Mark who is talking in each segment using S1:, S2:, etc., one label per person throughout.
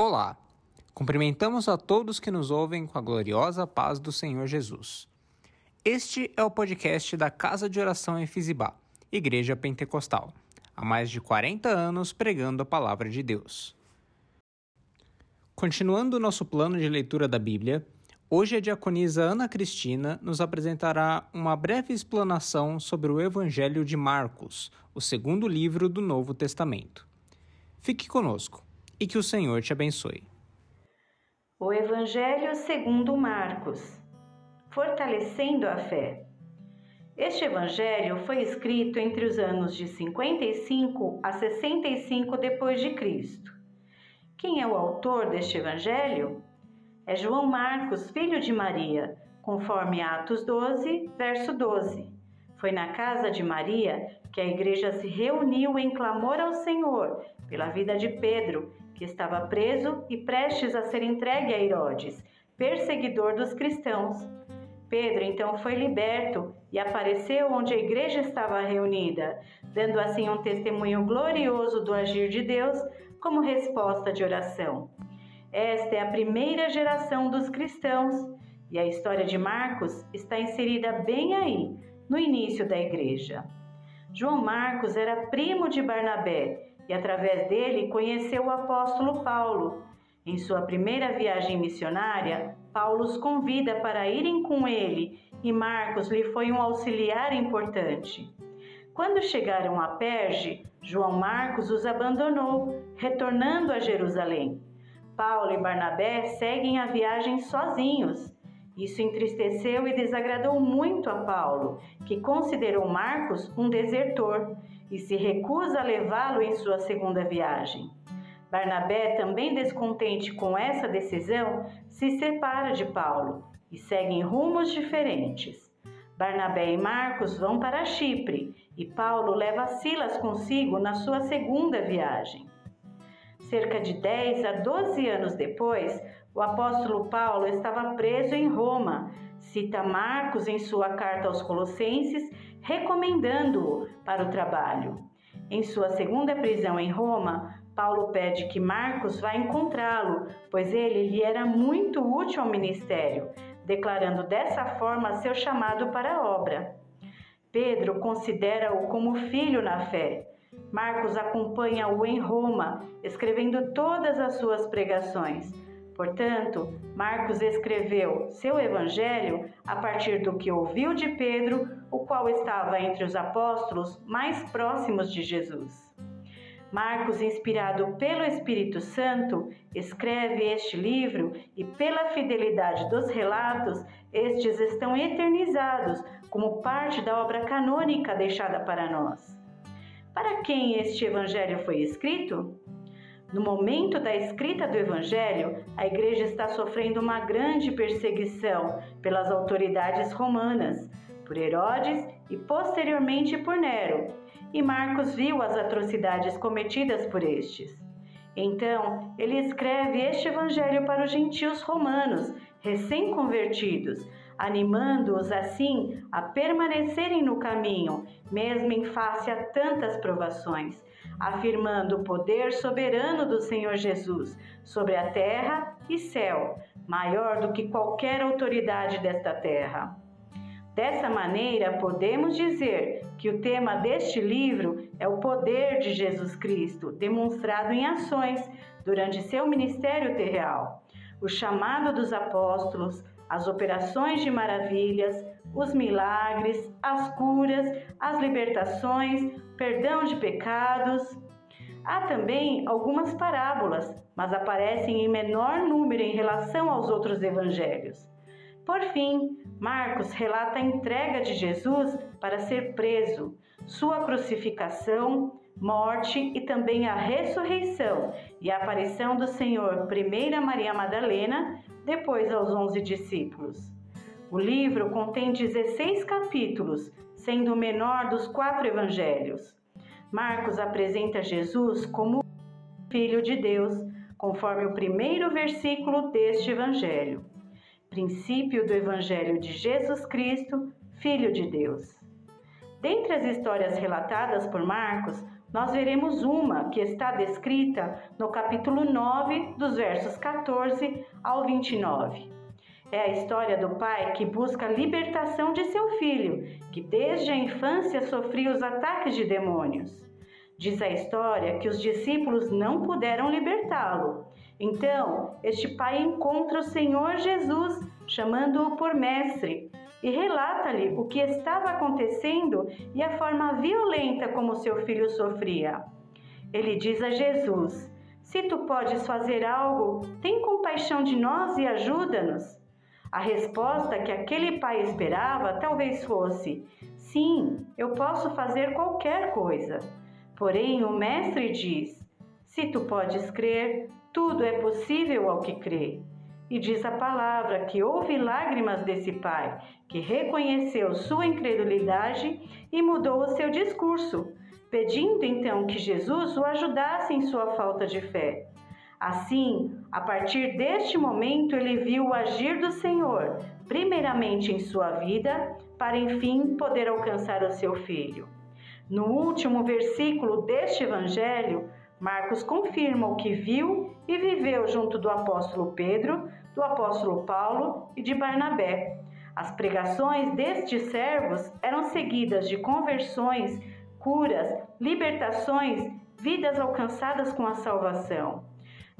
S1: Olá! Cumprimentamos a todos que nos ouvem com a gloriosa paz do Senhor Jesus. Este é o podcast da Casa de Oração em Fizibá, Igreja Pentecostal, há mais de 40 anos pregando a palavra de Deus. Continuando o nosso plano de leitura da Bíblia, hoje a diaconisa Ana Cristina nos apresentará uma breve explanação sobre o Evangelho de Marcos, o segundo livro do Novo Testamento. Fique conosco e que o Senhor te abençoe.
S2: O Evangelho segundo Marcos. Fortalecendo a fé. Este evangelho foi escrito entre os anos de 55 a 65 depois de Cristo. Quem é o autor deste evangelho? É João Marcos, filho de Maria, conforme Atos 12, verso 12. Foi na casa de Maria que a igreja se reuniu em clamor ao Senhor pela vida de Pedro que estava preso e prestes a ser entregue a Herodes, perseguidor dos cristãos. Pedro então foi liberto e apareceu onde a igreja estava reunida, dando assim um testemunho glorioso do agir de Deus como resposta de oração. Esta é a primeira geração dos cristãos e a história de Marcos está inserida bem aí, no início da igreja. João Marcos era primo de Barnabé e através dele conheceu o apóstolo Paulo. Em sua primeira viagem missionária, Paulo os convida para irem com ele e Marcos lhe foi um auxiliar importante. Quando chegaram a Perge, João Marcos os abandonou, retornando a Jerusalém. Paulo e Barnabé seguem a viagem sozinhos. Isso entristeceu e desagradou muito a Paulo, que considerou Marcos um desertor e se recusa a levá-lo em sua segunda viagem. Barnabé, também descontente com essa decisão, se separa de Paulo e seguem rumos diferentes. Barnabé e Marcos vão para Chipre e Paulo leva Silas consigo na sua segunda viagem. Cerca de 10 a 12 anos depois, o apóstolo Paulo estava preso em Roma. Cita Marcos em sua carta aos Colossenses recomendando-o para o trabalho. Em sua segunda prisão em Roma, Paulo pede que Marcos vá encontrá-lo, pois ele lhe era muito útil ao ministério, declarando dessa forma seu chamado para a obra. Pedro considera-o como filho na fé. Marcos acompanha-o em Roma, escrevendo todas as suas pregações. Portanto, Marcos escreveu seu evangelho a partir do que ouviu de Pedro, o qual estava entre os apóstolos mais próximos de Jesus. Marcos, inspirado pelo Espírito Santo, escreve este livro e, pela fidelidade dos relatos, estes estão eternizados como parte da obra canônica deixada para nós. Para quem este evangelho foi escrito? No momento da escrita do Evangelho, a igreja está sofrendo uma grande perseguição pelas autoridades romanas, por Herodes e posteriormente por Nero, e Marcos viu as atrocidades cometidas por estes. Então, ele escreve este evangelho para os gentios romanos, recém-convertidos, animando-os assim a permanecerem no caminho, mesmo em face a tantas provações, afirmando o poder soberano do Senhor Jesus sobre a terra e céu, maior do que qualquer autoridade desta terra. Dessa maneira, podemos dizer que o tema deste livro é o poder de Jesus Cristo, demonstrado em ações durante seu ministério terreal. O chamado dos apóstolos, as operações de maravilhas, os milagres, as curas, as libertações, perdão de pecados. Há também algumas parábolas, mas aparecem em menor número em relação aos outros evangelhos. Por fim, Marcos relata a entrega de Jesus para ser preso, sua crucificação, morte e também a ressurreição e a aparição do Senhor primeiro a Maria Madalena, depois aos onze discípulos. O livro contém 16 capítulos, sendo o menor dos quatro evangelhos. Marcos apresenta Jesus como Filho de Deus, conforme o primeiro versículo deste evangelho. Princípio do Evangelho de Jesus Cristo, Filho de Deus. Dentre as histórias relatadas por Marcos, nós veremos uma que está descrita no capítulo 9, dos versos 14 ao 29. É a história do pai que busca a libertação de seu filho, que desde a infância sofria os ataques de demônios. Diz a história que os discípulos não puderam libertá-lo. Então, este pai encontra o Senhor Jesus, chamando-o por mestre, e relata-lhe o que estava acontecendo e a forma violenta como seu filho sofria. Ele diz a Jesus: Se tu podes fazer algo, tem compaixão de nós e ajuda-nos. A resposta que aquele pai esperava talvez fosse: Sim, eu posso fazer qualquer coisa. Porém, o Mestre diz: Se tu podes crer, tudo é possível ao que crê. E diz a palavra que houve lágrimas desse pai, que reconheceu sua incredulidade e mudou o seu discurso, pedindo então que Jesus o ajudasse em sua falta de fé. Assim, a partir deste momento, ele viu o agir do Senhor, primeiramente em sua vida, para enfim poder alcançar o seu filho. No último versículo deste evangelho, Marcos confirma o que viu e viveu junto do apóstolo Pedro, do apóstolo Paulo e de Barnabé. As pregações destes servos eram seguidas de conversões, curas, libertações, vidas alcançadas com a salvação.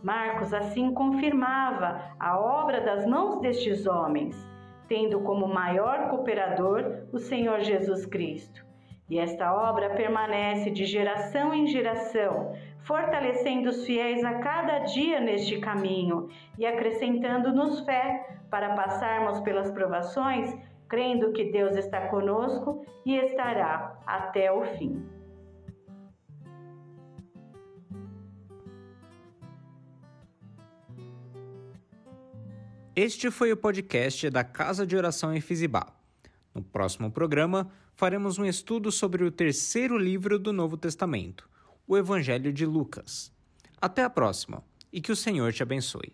S2: Marcos assim confirmava a obra das mãos destes homens, tendo como maior cooperador o Senhor Jesus Cristo. E esta obra permanece de geração em geração, fortalecendo os fiéis a cada dia neste caminho e acrescentando-nos fé para passarmos pelas provações, crendo que Deus está conosco e estará até o fim.
S1: Este foi o podcast da Casa de Oração em Fizibá. No próximo programa, faremos um estudo sobre o terceiro livro do Novo Testamento, o Evangelho de Lucas. Até a próxima e que o Senhor te abençoe.